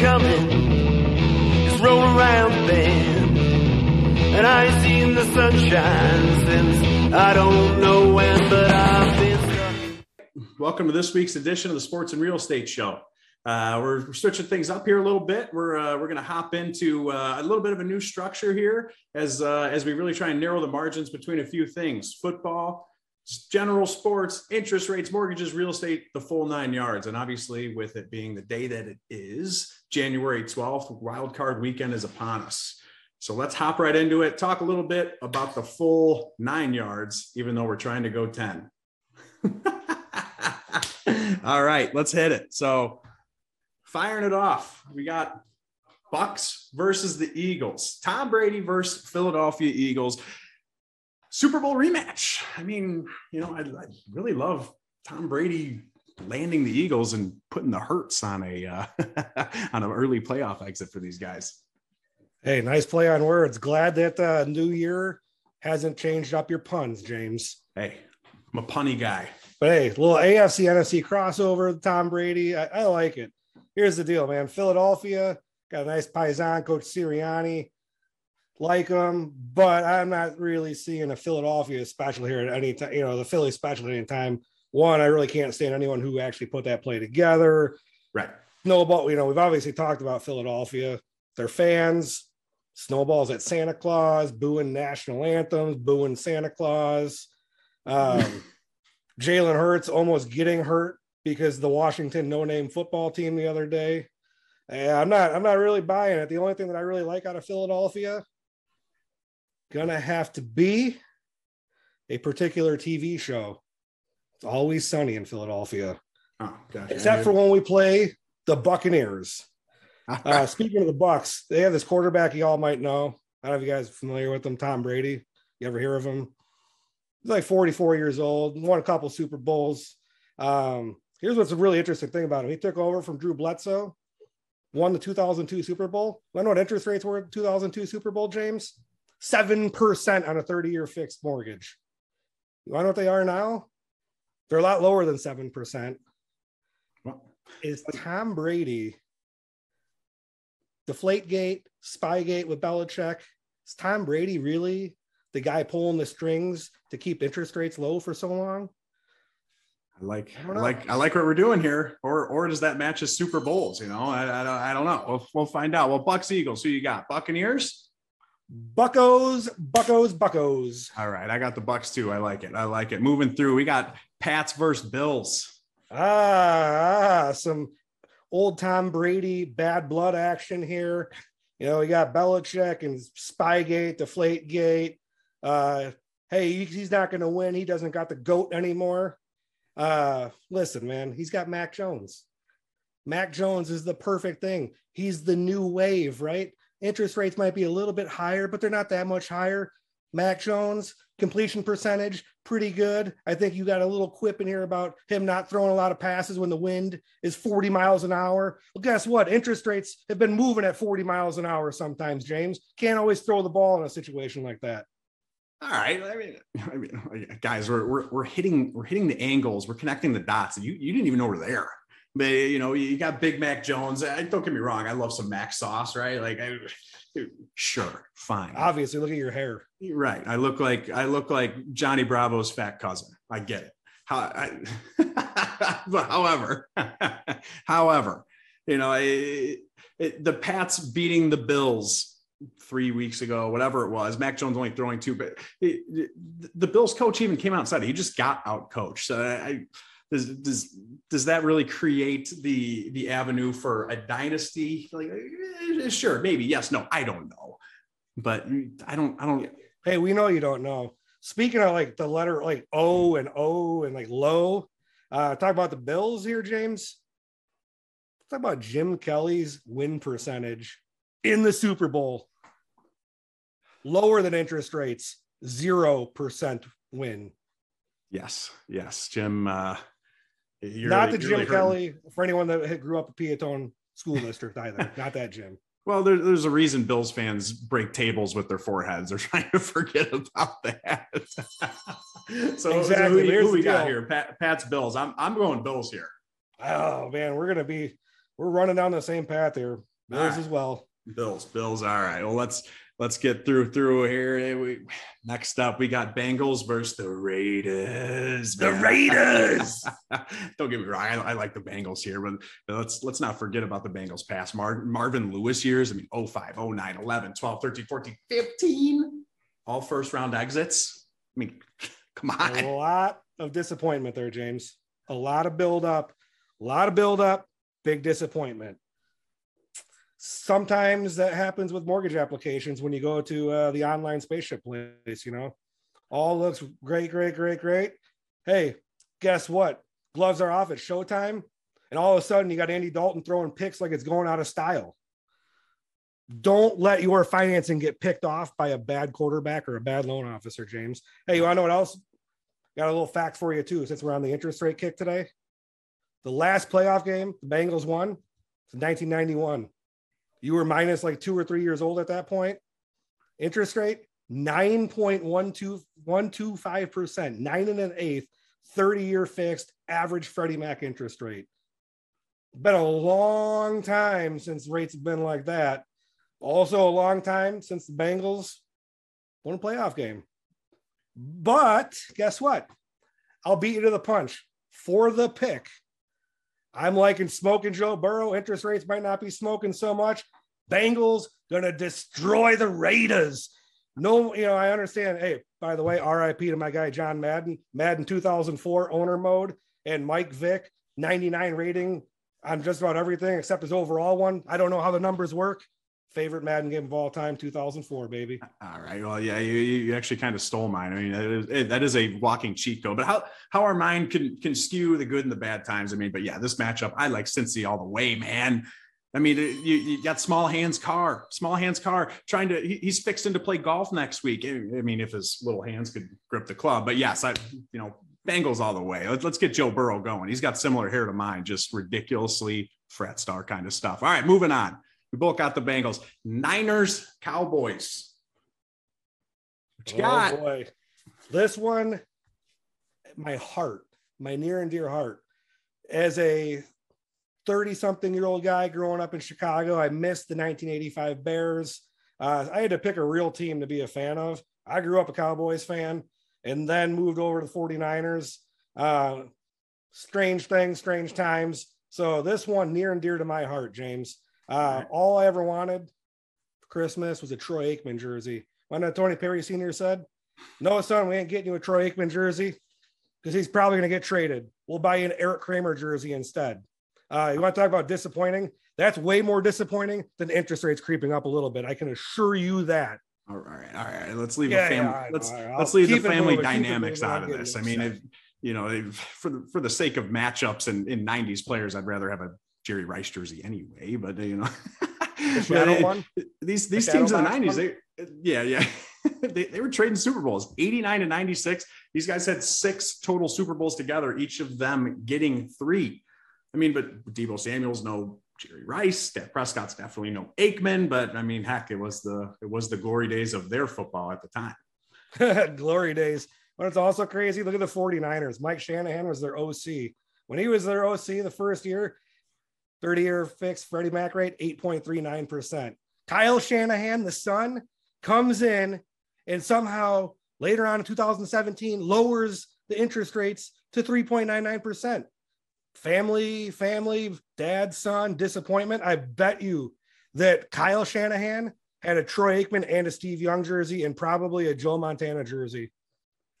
coming, rolling around. And I ain't seen the sunshine since I don't know when, but I've been stuck. Welcome to this week's edition of the Sports and Real Estate Show. Uh, we're, we're switching things up here a little bit. We're uh, we're going to hop into uh, a little bit of a new structure here as uh, as we really try and narrow the margins between a few things: football, general sports, interest rates, mortgages, real estate, the full nine yards. And obviously, with it being the day that it is, January twelfth, Wild Card Weekend is upon us. So let's hop right into it. Talk a little bit about the full nine yards, even though we're trying to go ten. All right, let's hit it. So firing it off. We got Bucks versus the Eagles. Tom Brady versus Philadelphia Eagles. Super Bowl rematch. I mean, you know, I, I really love Tom Brady landing the Eagles and putting the hurts on a uh, on an early playoff exit for these guys. Hey, nice play on words. Glad that the uh, new year hasn't changed up your puns, James. Hey, I'm a punny guy. But hey, little AFC NFC crossover, Tom Brady. I, I like it. Here's the deal, man. Philadelphia got a nice paisan, Coach Sirianni. Like him, but I'm not really seeing a Philadelphia special here at any time. You know, the Philly special at any time. One, I really can't stand anyone who actually put that play together. Right. Snowball, you know, we've obviously talked about Philadelphia. Their fans, snowballs at Santa Claus, booing national anthems, booing Santa Claus. Um, Jalen Hurts almost getting hurt because the Washington no-name football team the other day. Yeah, I'm not. I'm not really buying it. The only thing that I really like out of Philadelphia gonna have to be a particular TV show. It's always sunny in Philadelphia, Oh, gotcha. except for when we play the Buccaneers. Uh, speaking of the Bucks, they have this quarterback you all might know. I don't know if you guys are familiar with him, Tom Brady. You ever hear of him? He's like 44 years old, won a couple Super Bowls. Um, here's what's a really interesting thing about him. He took over from Drew Bledsoe, won the 2002 Super Bowl. I know what interest rates were in 2002 Super Bowl, James? 7% on a 30 year fixed mortgage. You want to know what they are now? They're a lot lower than 7%. Well, Is Tom Brady deflate gate, spy gate with Belichick? Is Tom Brady really the guy pulling the strings to keep interest rates low for so long? I like, I I like, I like what we're doing here. Or, or does that match as Super Bowls? You know, I, I don't, I don't know. We'll, we'll find out. Well, Bucks, Eagles. Who you got? Buccaneers. Buckos, Buckos, Buckos. All right, I got the Bucks too. I like it. I like it. Moving through, we got Pats versus Bills. Ah, some old Tom Brady bad blood action here. You know, we got Belichick and Spygate, Deflategate. Uh, hey, he- he's not going to win. He doesn't got the goat anymore. Uh, listen, man, he's got Mac Jones. Mac Jones is the perfect thing. He's the new wave, right? Interest rates might be a little bit higher, but they're not that much higher. Mac Jones, completion percentage, pretty good. I think you got a little quip in here about him not throwing a lot of passes when the wind is 40 miles an hour. Well, guess what? Interest rates have been moving at 40 miles an hour sometimes, James. Can't always throw the ball in a situation like that. All right. I mean, I mean, guys, we're, we're, we're hitting we're hitting the angles. We're connecting the dots. You you didn't even know we're there. But you know, you got Big Mac Jones. I, don't get me wrong. I love some Mac sauce, right? Like, I, sure, fine. Obviously, look at your hair. Right. I look like I look like Johnny Bravo's fat cousin. I get it. How, I, but however, however, you know, it, it, the Pats beating the Bills three weeks ago, whatever it was. Mac Jones only throwing two, but it, it- the Bills coach even came out and said he just got out coached. So I, does does does that really create the the avenue for a dynasty? Like, eh, sure, maybe, yes, no, I don't know, but I don't, I don't. Hey, we know you don't know. Speaking of like the letter like O and O and like low, uh, talk about the Bills here, James. Talk about Jim Kelly's win percentage in the Super Bowl. Lower than interest rates, zero percent win. Yes, yes, Jim. Uh, you're Not the Jim really. Kelly for anyone that grew up at Peotone School District either. Not that Jim. Well, there, there's a reason Bills fans break tables with their foreheads. They're trying to forget about that. so, so Exactly. who, Here's who we got deal. here? Pat, Pat's Bills. I'm I'm going Bills here. Oh man, we're gonna be we're running down the same path here. Bills right. as well. Bills, Bills. All right. Well, let's let's get through through here. Eh, we, next up, we got Bengals versus the Raiders. The Raiders. Don't get me wrong. I, I like the Bengals here, but let's let's not forget about the Bengals past Mar- Marvin Lewis years. I mean, 05, 09, 11, 12, 13, 14, 15. All first round exits. I mean, come on. a lot of disappointment there, James. A lot of build up, a lot of build up, big disappointment. Sometimes that happens with mortgage applications when you go to uh, the online spaceship place, you know, all looks great, great, great, great. Hey, guess what? Gloves are off at showtime. And all of a sudden, you got Andy Dalton throwing picks like it's going out of style. Don't let your financing get picked off by a bad quarterback or a bad loan officer, James. Hey, you want to know what else? Got a little fact for you too, since we're on the interest rate kick today. The last playoff game the Bengals won in 1991. You were minus like two or three years old at that point. Interest rate 9.125%, nine and an eighth, 30 year fixed average Freddie Mac interest rate. Been a long time since rates have been like that. Also, a long time since the Bengals won a playoff game. But guess what? I'll beat you to the punch for the pick. I'm liking smoking Joe Burrow. Interest rates might not be smoking so much. Bengals gonna destroy the Raiders. No, you know, I understand. Hey, by the way, RIP to my guy John Madden, Madden 2004 owner mode, and Mike Vick, 99 rating on just about everything except his overall one. I don't know how the numbers work. Favorite Madden game of all time, 2004, baby. All right. Well, yeah, you, you actually kind of stole mine. I mean, that is, it- that is a walking cheat code. But how how our mind can can skew the good and the bad times. I mean, but yeah, this matchup, I like Cincy all the way, man. I mean, you, you got small hands Carr, small hands Carr trying to. He, he's fixing to play golf next week. I I mean, if his little hands could grip the club. But yes, I you know Bengals all the way. Let's let's get Joe Burrow going. He's got similar hair to mine, just ridiculously fret star kind of stuff. All right, moving on. We both got the Bengals. Niners, Cowboys. What you oh, got? Oh boy. This one, my heart, my near and dear heart. As a 30 something year old guy growing up in Chicago, I missed the 1985 Bears. Uh, I had to pick a real team to be a fan of. I grew up a Cowboys fan and then moved over to the 49ers. Uh, strange things, strange times. So this one near and dear to my heart, James. Uh, all I ever wanted for Christmas was a Troy Aikman jersey. When Tony Perry Sr. said, No, son, we ain't getting you a Troy Aikman jersey because he's probably going to get traded. We'll buy you an Erik Kramer jersey instead. Uh, you want to talk about disappointing? That's way more disappointing than interest rates creeping up a little bit. I can assure you that. All right, all right. Let's leave Yeah, the family. yeah, let's right. let's leave the family moving, dynamics out of this. I mean, if, you know, if, for the for the sake of matchups and in '90s players, I'd rather have a Jerry Rice jersey anyway. But you know, The these these shadow teams in the '90s, one? they yeah yeah. they, they were trading Super Bowls, 89 and 96. These guys had six total Super Bowls together, each of them getting three. I mean, but Deebo Samuel's no Jerry Rice, Dak Prescott's definitely no Aikman, but I mean, heck, it was the it was the glory days of their football at the time. glory days. But it's also crazy. Look at the 49ers. Mike Shanahan was their OC. When he was their OC the first year, 30 year fixed Freddie Mac rate, 8.39%. Kyle Shanahan, the son, comes in and somehow later on in 2017 lowers the interest rates to 3.99%. Family, family, dad, son, disappointment. I bet you that Kyle Shanahan had a Troy Aikman and a Steve Young jersey and probably a Joe Montana jersey,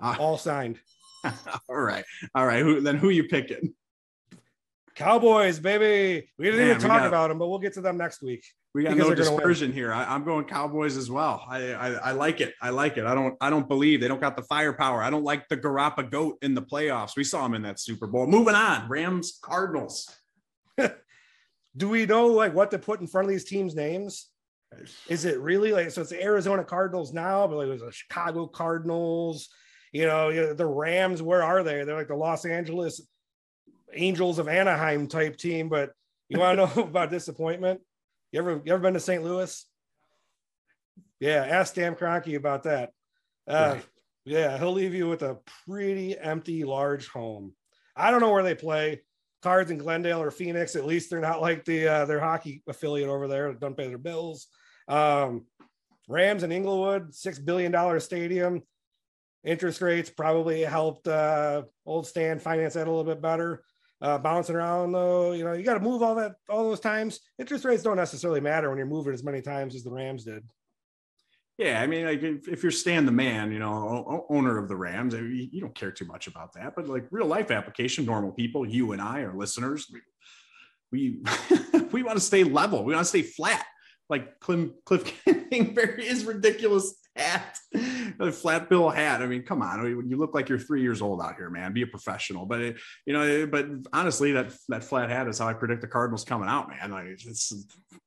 Ah, all signed. all right, all right. Who then? Who you picking? Cowboys, baby. We didn't Man, even talk got- about them, but we'll get to them next week. We got no they're gonna win. dispersion here. I, I'm going Cowboys as well. I, I I like it. I like it. I don't I don't believe they don't got the firepower. I don't like the Garapa goat in the playoffs. We saw him in that Super Bowl. Moving on, Rams Cardinals. Do we know like what to put in front of these teams' names? Is it really like so? It's the Arizona Cardinals now, but like it was the Chicago Cardinals. You know, the Rams. Where are they? They're like the Los Angeles Angels of Anaheim type team. But you want to know about disappointment? You ever you ever been to St. Louis? Yeah, ask Stan Kroenke about that. Uh, Right. Yeah, he'll leave you with a pretty empty, large home. I don't know where they play. Cards in Glendale or Phoenix. At least they're not like the uh, their hockey affiliate over there don't pay their bills. Um, Rams in Inglewood, six billion dollar stadium. Interest rates probably helped uh, old Stan finance that a little bit better. Uh, bouncing around though, you know, you got to move all that all those times. Interest rates don't necessarily matter when you're moving as many times as the Rams did. Yeah, I mean, like if, if you're Stan the man, you know, owner of the Rams, you, don't care too much about that. But like real life application, normal people, you and I, are listeners, we we, we want to stay level. We want to stay flat. Like Cliff, Kliff Kingsbury is ridiculous hat, a flat bill hat. I mean, come on, you look like you're three years old out here, man. Be a professional. But it, you know, but honestly, that that flat hat is how I predict the Cardinals coming out, man. Like it's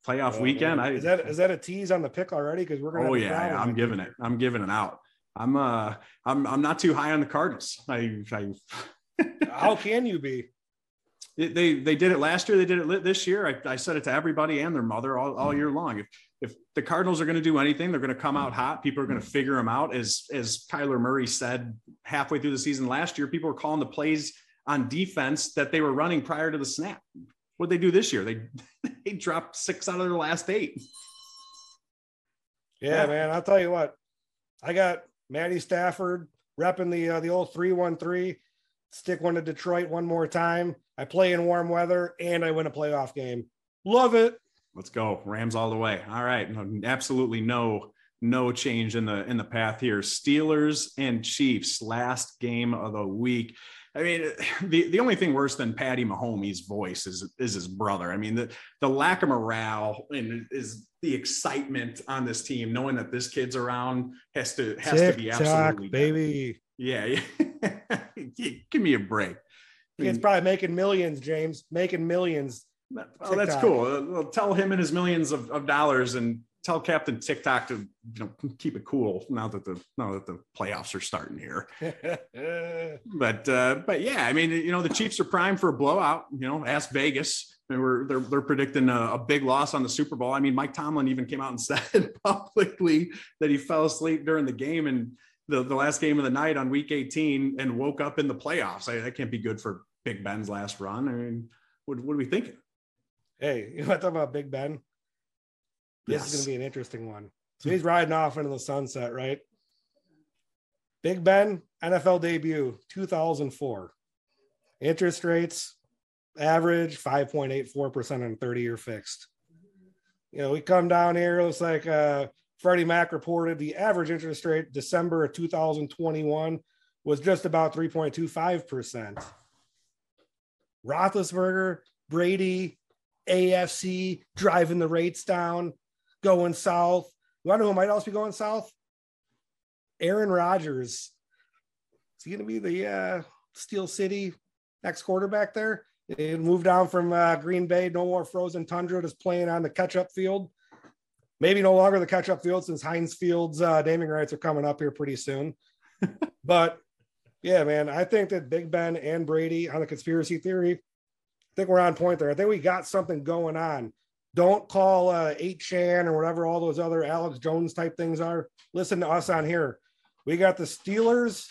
playoff weekend. I, is that is that a tease on the pick already? Because we're gonna. Oh a yeah, I'm giving it. I'm giving it out. I'm uh I'm I'm not too high on the Cardinals. I, I How can you be? they they did it last year. They did it this year. I, I said it to everybody and their mother all, all year long. If if the Cardinals are going to do anything, they're going to come out hot. People are going to figure them out. As as Kyler Murray said halfway through the season last year, people were calling the plays on defense that they were running prior to the snap. What they do this year? They they dropped six out of their last eight. Yeah, Yeah. man. I'll tell you what. I got Matty Stafford repping the uh, the old three one three. Stick one to Detroit one more time. I play in warm weather and I win a playoff game. Love it. Let's go Rams all the way. All right, No- absolutely no no change in the in the path here. Steelers and Chiefs last game of the week. I mean, the, the only thing worse than Patty Mahomes' voice is is his brother. I mean, the the lack of morale and is the excitement on this team, knowing that this kid's around has to has to be absolutely baby. Yeah, give me a break. I Kid's mean, probably making millions, James. Making millions. Oh, that's cool. Well, tell him and his millions of, of dollars and tell Captain TikTok to you know keep it cool now that the now that the playoffs are starting here. But uh, but yeah, I mean, you know, the Chiefs are primed for a blowout. You know, ask Vegas. They were they're they're predicting a, a big loss on the Super Bowl. I mean, Mike Tomlin even came out and said publicly that he fell asleep during the game and the, the last game of the night on week 18 and woke up in the playoffs. I, that can't be good for Big Ben's last run. I mean, what, what are we thinking? Hey, you want to talk about Big Ben? This is going to be an interesting one. So he's riding off into the sunset, right? Big Ben, NFL debut, 2004. Interest rates, average 5.84% on 30 year fixed. You know, we come down here, looks like uh, Freddie Mac reported the average interest rate December of 2021 was just about 3.25%. Roethlisberger, Brady, AFC driving the rates down, going south. You want to know who might also be going south? Aaron Rodgers. Is he going to be the uh, Steel City next quarterback there? He moved down from uh, Green Bay, no more frozen tundra, just playing on the catch up field. Maybe no longer the catch up field since Heinz Field's uh, naming rights are coming up here pretty soon. but yeah, man, I think that Big Ben and Brady on the conspiracy theory, think we're on point there. I think we got something going on. Don't call uh, 8chan or whatever all those other Alex Jones type things are. Listen to us on here. We got the Steelers.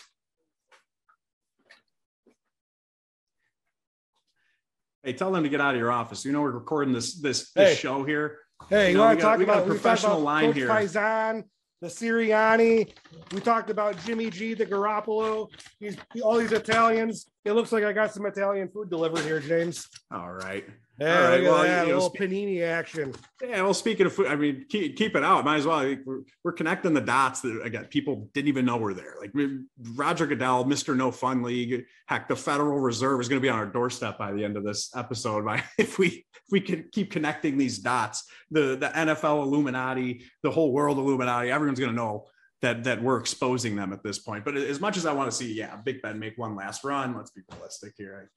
Hey, tell them to get out of your office. You know we're recording this this, Hey. show here. Hey, You you, know, want to talk got a about professional about line Coach here. Faison, the Sirianni. We talked about Jimmy G, the Garoppolo. These all these Italians. It looks like I got some Italian food delivered here, James. All right. Yeah, All right, well, that you know, little spe- panini action. Yeah, well, speaking of food, I mean, keep, keep it out. Might as well. We're, we're connecting the dots that again people didn't even know were there. Like Roger Goodell, Mister No Fun League. Heck, the Federal Reserve is going to be on our doorstep by the end of this episode. By if we if we can keep connecting these dots, the the NFL Illuminati, the whole world Illuminati, everyone's going to know that that we're exposing them at this point. But as much as I want to see, yeah, Big Ben make one last run. Let's be realistic here.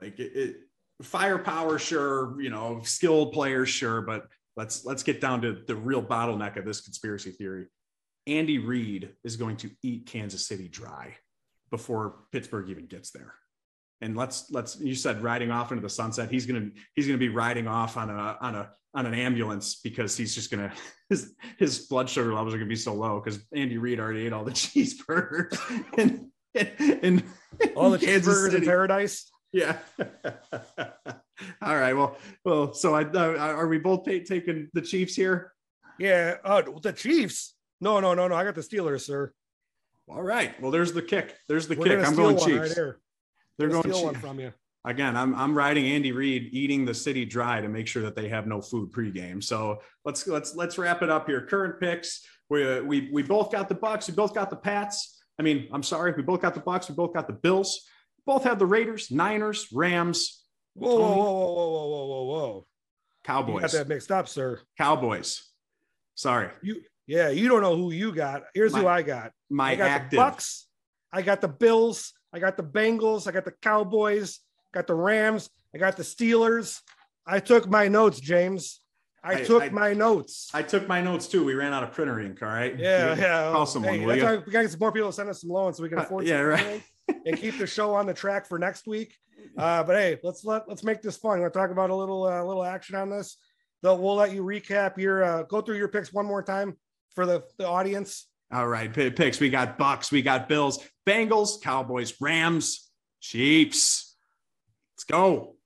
Like it, it firepower, sure, you know, skilled players, sure, but let's let's get down to the real bottleneck of this conspiracy theory. Andy Reid is going to eat Kansas City dry before Pittsburgh even gets there. And let's let's you said riding off into the sunset. He's gonna he's gonna be riding off on a on a on an ambulance because he's just gonna his his blood sugar levels are gonna be so low because Andy Reid already ate all the cheeseburgers and and, and All the cheeseburgers in paradise. Yeah. All right. Well, well. So I uh, are we both ta- taking the Chiefs here? Yeah. Oh, the Chiefs. No, no, no, no. I got the Steelers, sir. All right. Well, there's the kick. There's the We're kick. I'm going Chiefs. right. They're going steal one Chiefs. from you. Again, I'm I'm riding Andy Reid eating the city dry to make sure that they have no food pregame. So let's let's let's wrap it up here. Current picks. We we we both got the Bucks. We both got the Pats. I mean, I'm sorry, we both got the Bucks. We both got the Bills. Both have the Raiders, Niners, Rams, Whoa, whoa, Tony. whoa, whoa, whoa, whoa, whoa, whoa, whoa. You Cowboys. got that mixed up, sir. Cowboys. Sorry, You yeah, you don't know who you got. Here's who I got. my I got active. the Bucks. I got the Bills. I got the Bengals. I got the Cowboys. Got the Rams. I got the Steelers. I took my notes, James. I, I- took I- my notes. I took my notes too. We ran out of printer ink. All right. yeah, yeah. Call someone. Hey, will that's you? why we got some more people to send us some loans so we can Uh, afford. yeah, right. And keep the show on the track for next week. Uh, but hey, let's let let's make this fun. We'll talk about a little uh, little action on this. Though we'll let you recap your uh, go through your picks one more time for the, the audience. All right, picks. We got Bucks, we got Bills, Bengals, Cowboys, Rams, Chiefs. Let's go.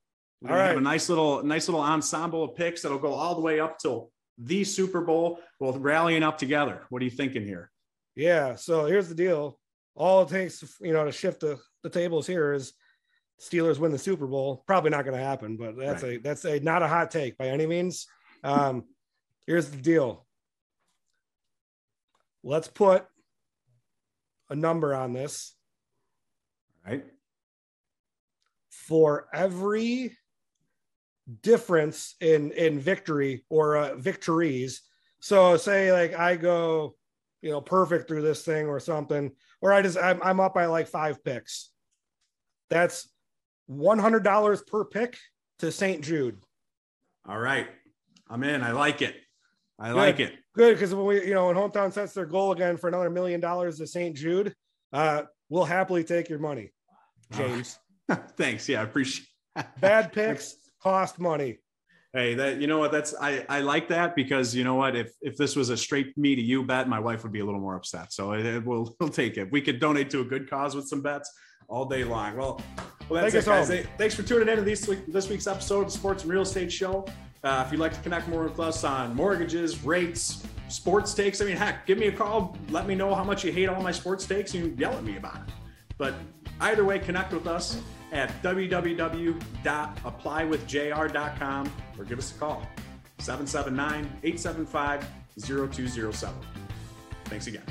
We're All gonna have a nice little, nice little ensemble of picks that'll go all the way up till the Super Bowl. Both rallying up together. What are you thinking here? Yeah. So here's the deal. All it takes, you know, to shift the, the tables here is Steelers win the Super Bowl. Probably not going to happen, but that's a that's a not a hot take by any means. Um, here's the deal. Let's put a number on this All right. For every difference in in victory or uh, victories. So say like I go, you know, perfect through this thing or something, or I just I'm, I'm up by like five picks. That's one hundred dollars per pick to St. Jude. All right. I'm in. I like it. I Good. like it. Good because when we you know when hometown sets their goal again for another million dollars to St. Jude, uh, we'll happily take your money, James. Thanks. Yeah, I appreciate. Bad picks cost money. Hey, that you know what? That's I I like that because you know what? If if this was a straight me to you bet, my wife would be a little more upset. So it, it- we'll we'll take it. We could donate to a good cause with some bets all day long. Well, well that's Take it, guys. Hey, Thanks for tuning in to this week this week's episode of the Sports and Real Estate Show. Uh, if you'd like to connect more with us on mortgages, rates, sports takes, I mean, heck, give me a call. Let me know how much you hate all my sports takes and yell at me about it. But either way, connect with us at www.applywithjr.com or give us a call 779 875 0207. Thanks again.